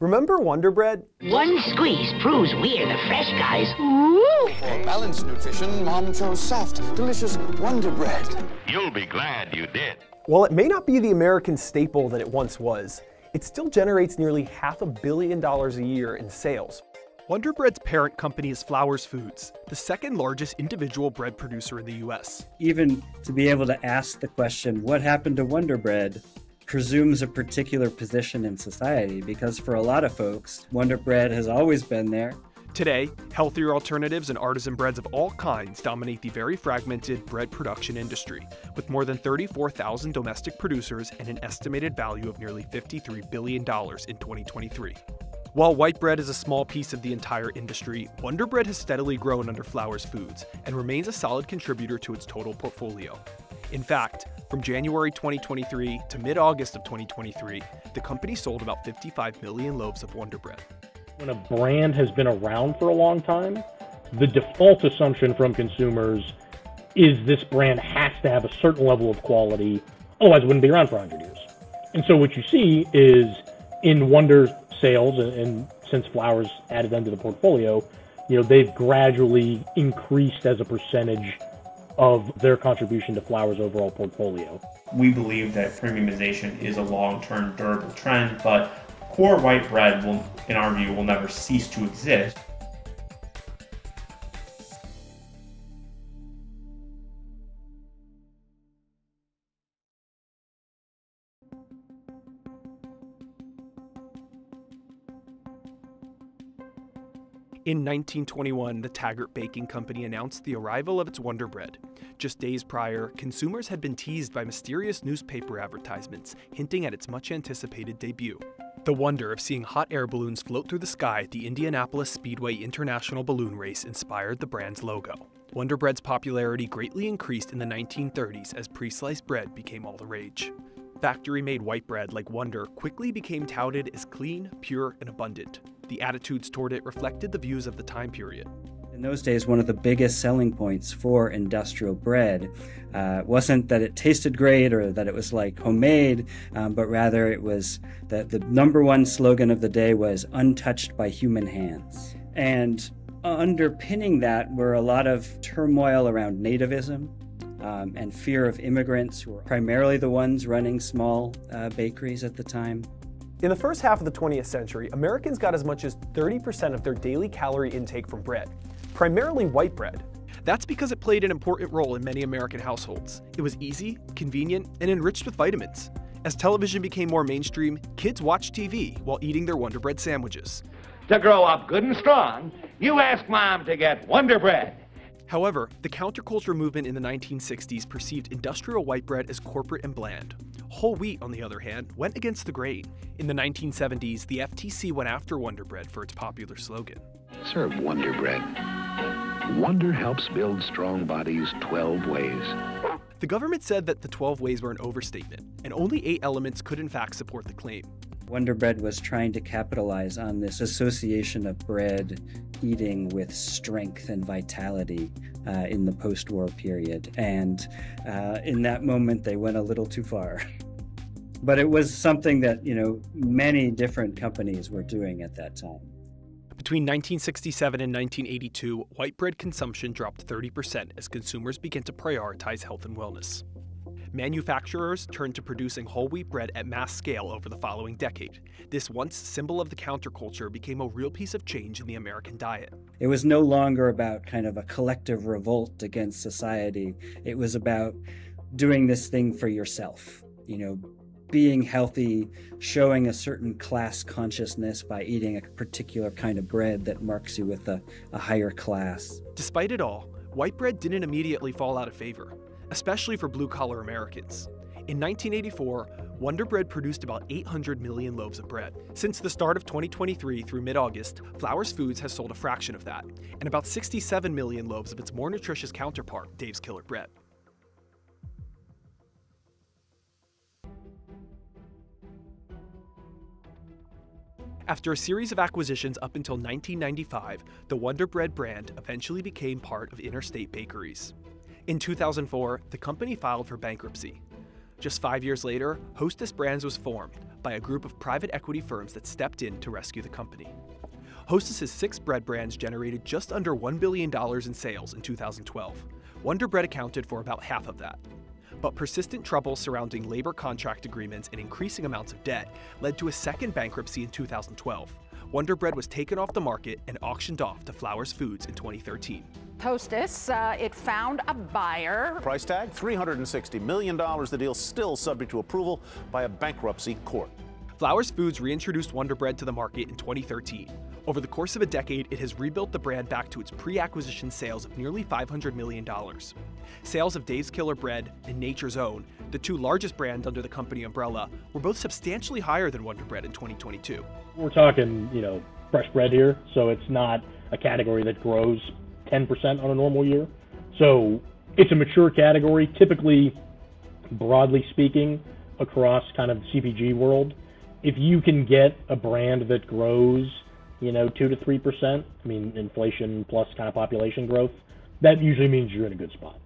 Remember Wonder Bread? One squeeze proves we're the fresh guys. Ooh. For balanced nutrition, Mom chose soft, delicious Wonder Bread. You'll be glad you did. While it may not be the American staple that it once was, it still generates nearly half a billion dollars a year in sales. Wonder Bread's parent company is Flowers Foods, the second largest individual bread producer in the US. Even to be able to ask the question, what happened to Wonder Bread, presumes a particular position in society because for a lot of folks, Wonder Bread has always been there. Today, healthier alternatives and artisan breads of all kinds dominate the very fragmented bread production industry, with more than 34,000 domestic producers and an estimated value of nearly $53 billion in 2023. While white bread is a small piece of the entire industry, Wonder Bread has steadily grown under Flowers Foods and remains a solid contributor to its total portfolio. In fact, from January 2023 to mid August of 2023, the company sold about 55 million loaves of Wonder Bread. When a brand has been around for a long time, the default assumption from consumers is this brand has to have a certain level of quality, otherwise, it wouldn't be around for 100 years. And so, what you see is in Wonder sales, and, and since Flowers added them to the portfolio, you know, they've gradually increased as a percentage of their contribution to Flowers' overall portfolio. We believe that premiumization is a long-term durable trend, but core white bread will, in our view, will never cease to exist. In 1921, the Taggart Baking Company announced the arrival of its Wonder Bread. Just days prior, consumers had been teased by mysterious newspaper advertisements hinting at its much anticipated debut. The wonder of seeing hot air balloons float through the sky at the Indianapolis Speedway International Balloon Race inspired the brand's logo. Wonder Bread's popularity greatly increased in the 1930s as pre sliced bread became all the rage. Factory made white bread like Wonder quickly became touted as clean, pure, and abundant. The attitudes toward it reflected the views of the time period. In those days, one of the biggest selling points for industrial bread uh, wasn't that it tasted great or that it was like homemade, um, but rather it was that the number one slogan of the day was untouched by human hands. And underpinning that were a lot of turmoil around nativism, um, and fear of immigrants who were primarily the ones running small uh, bakeries at the time. In the first half of the 20th century, Americans got as much as 30% of their daily calorie intake from bread, primarily white bread. That's because it played an important role in many American households. It was easy, convenient, and enriched with vitamins. As television became more mainstream, kids watched TV while eating their Wonder Bread sandwiches. To grow up good and strong, you ask Mom to get Wonder Bread. However, the counterculture movement in the 1960s perceived industrial white bread as corporate and bland. Whole wheat, on the other hand, went against the grain. In the 1970s, the FTC went after Wonder Bread for its popular slogan. Serve Wonder Bread. Wonder helps build strong bodies 12 ways. The government said that the 12 ways were an overstatement, and only eight elements could in fact support the claim. Wonder Bread was trying to capitalize on this association of bread eating with strength and vitality uh, in the post war period. And uh, in that moment, they went a little too far. But it was something that, you know, many different companies were doing at that time. Between 1967 and 1982, white bread consumption dropped 30% as consumers began to prioritize health and wellness. Manufacturers turned to producing whole wheat bread at mass scale over the following decade. This once symbol of the counterculture became a real piece of change in the American diet. It was no longer about kind of a collective revolt against society. It was about doing this thing for yourself, you know, being healthy, showing a certain class consciousness by eating a particular kind of bread that marks you with a, a higher class. Despite it all, white bread didn't immediately fall out of favor, especially for blue collar Americans. In 1984, Wonder Bread produced about 800 million loaves of bread. Since the start of 2023 through mid August, Flowers Foods has sold a fraction of that, and about 67 million loaves of its more nutritious counterpart, Dave's Killer Bread. After a series of acquisitions up until 1995, the Wonder Bread brand eventually became part of Interstate Bakeries. In 2004, the company filed for bankruptcy. Just five years later, Hostess Brands was formed, by a group of private equity firms that stepped in to rescue the company. Hostess's six bread brands generated just under $1 billion in sales in 2012. Wonder Bread accounted for about half of that. But persistent trouble surrounding labor contract agreements and increasing amounts of debt led to a second bankruptcy in 2012. Wonder Bread was taken off the market and auctioned off to Flowers Foods in 2013. Hostess, uh, it found a buyer. Price tag $360 million. The deal still subject to approval by a bankruptcy court. Flowers Foods reintroduced Wonder Bread to the market in 2013. Over the course of a decade, it has rebuilt the brand back to its pre acquisition sales of nearly $500 million. Sales of Dave's Killer Bread and Nature's Own, the two largest brands under the company umbrella, were both substantially higher than Wonder Bread in 2022. We're talking, you know, fresh bread here, so it's not a category that grows 10% on a normal year. So it's a mature category, typically, broadly speaking, across kind of the CPG world. If you can get a brand that grows you know, two to three percent. I mean, inflation plus kind of population growth. That usually means you're in a good spot.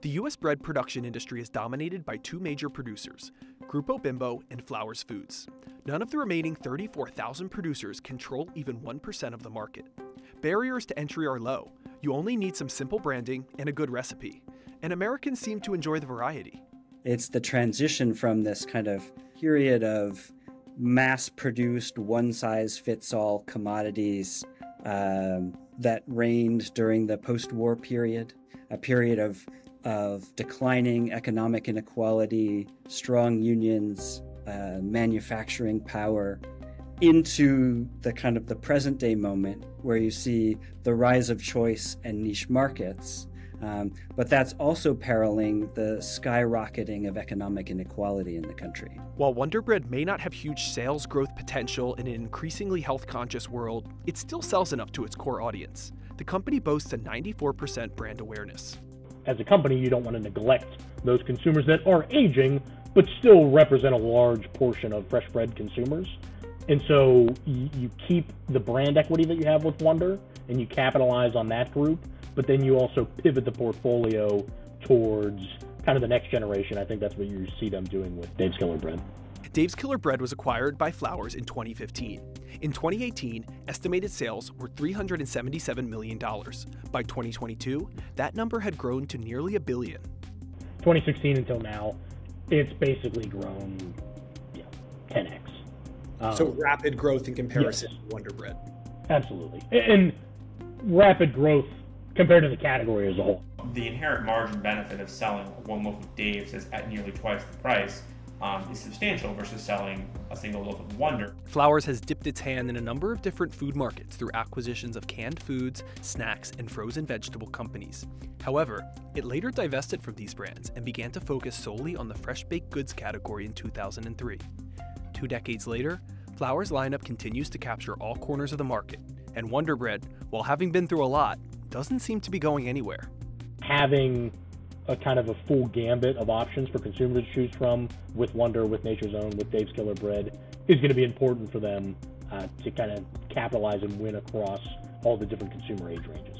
The U.S. bread production industry is dominated by two major producers, Grupo Bimbo and Flowers Foods. None of the remaining 34,000 producers control even 1% of the market. Barriers to entry are low. You only need some simple branding and a good recipe. And Americans seem to enjoy the variety. It's the transition from this kind of period of mass produced, one size fits all commodities um, that reigned during the post war period, a period of, of declining economic inequality, strong unions, uh, manufacturing power, into the kind of the present day moment where you see the rise of choice and niche markets um, but that's also paralleling the skyrocketing of economic inequality in the country. While Wonder Bread may not have huge sales growth potential in an increasingly health conscious world, it still sells enough to its core audience. The company boasts a 94% brand awareness. As a company, you don't want to neglect those consumers that are aging, but still represent a large portion of fresh bread consumers. And so you keep the brand equity that you have with Wonder and you capitalize on that group but then you also pivot the portfolio towards kind of the next generation. I think that's what you see them doing with Dave's Killer Bread. Dave's Killer Bread was acquired by Flowers in 2015. In 2018, estimated sales were $377 million. By 2022, that number had grown to nearly a billion. 2016 until now, it's basically grown yeah, 10x. Um, so rapid growth in comparison yes. to Wonder Bread. Absolutely. And rapid growth compared to the category as a whole. The inherent margin benefit of selling one loaf of Dave's is at nearly twice the price um, is substantial versus selling a single loaf of Wonder. Flowers has dipped its hand in a number of different food markets through acquisitions of canned foods, snacks, and frozen vegetable companies. However, it later divested from these brands and began to focus solely on the fresh baked goods category in 2003. Two decades later, Flowers' lineup continues to capture all corners of the market, and Wonder Bread, while having been through a lot, doesn't seem to be going anywhere. Having a kind of a full gambit of options for consumers to choose from with Wonder, with Nature's Own, with Dave's Killer Bread is going to be important for them uh, to kind of capitalize and win across all the different consumer age ranges.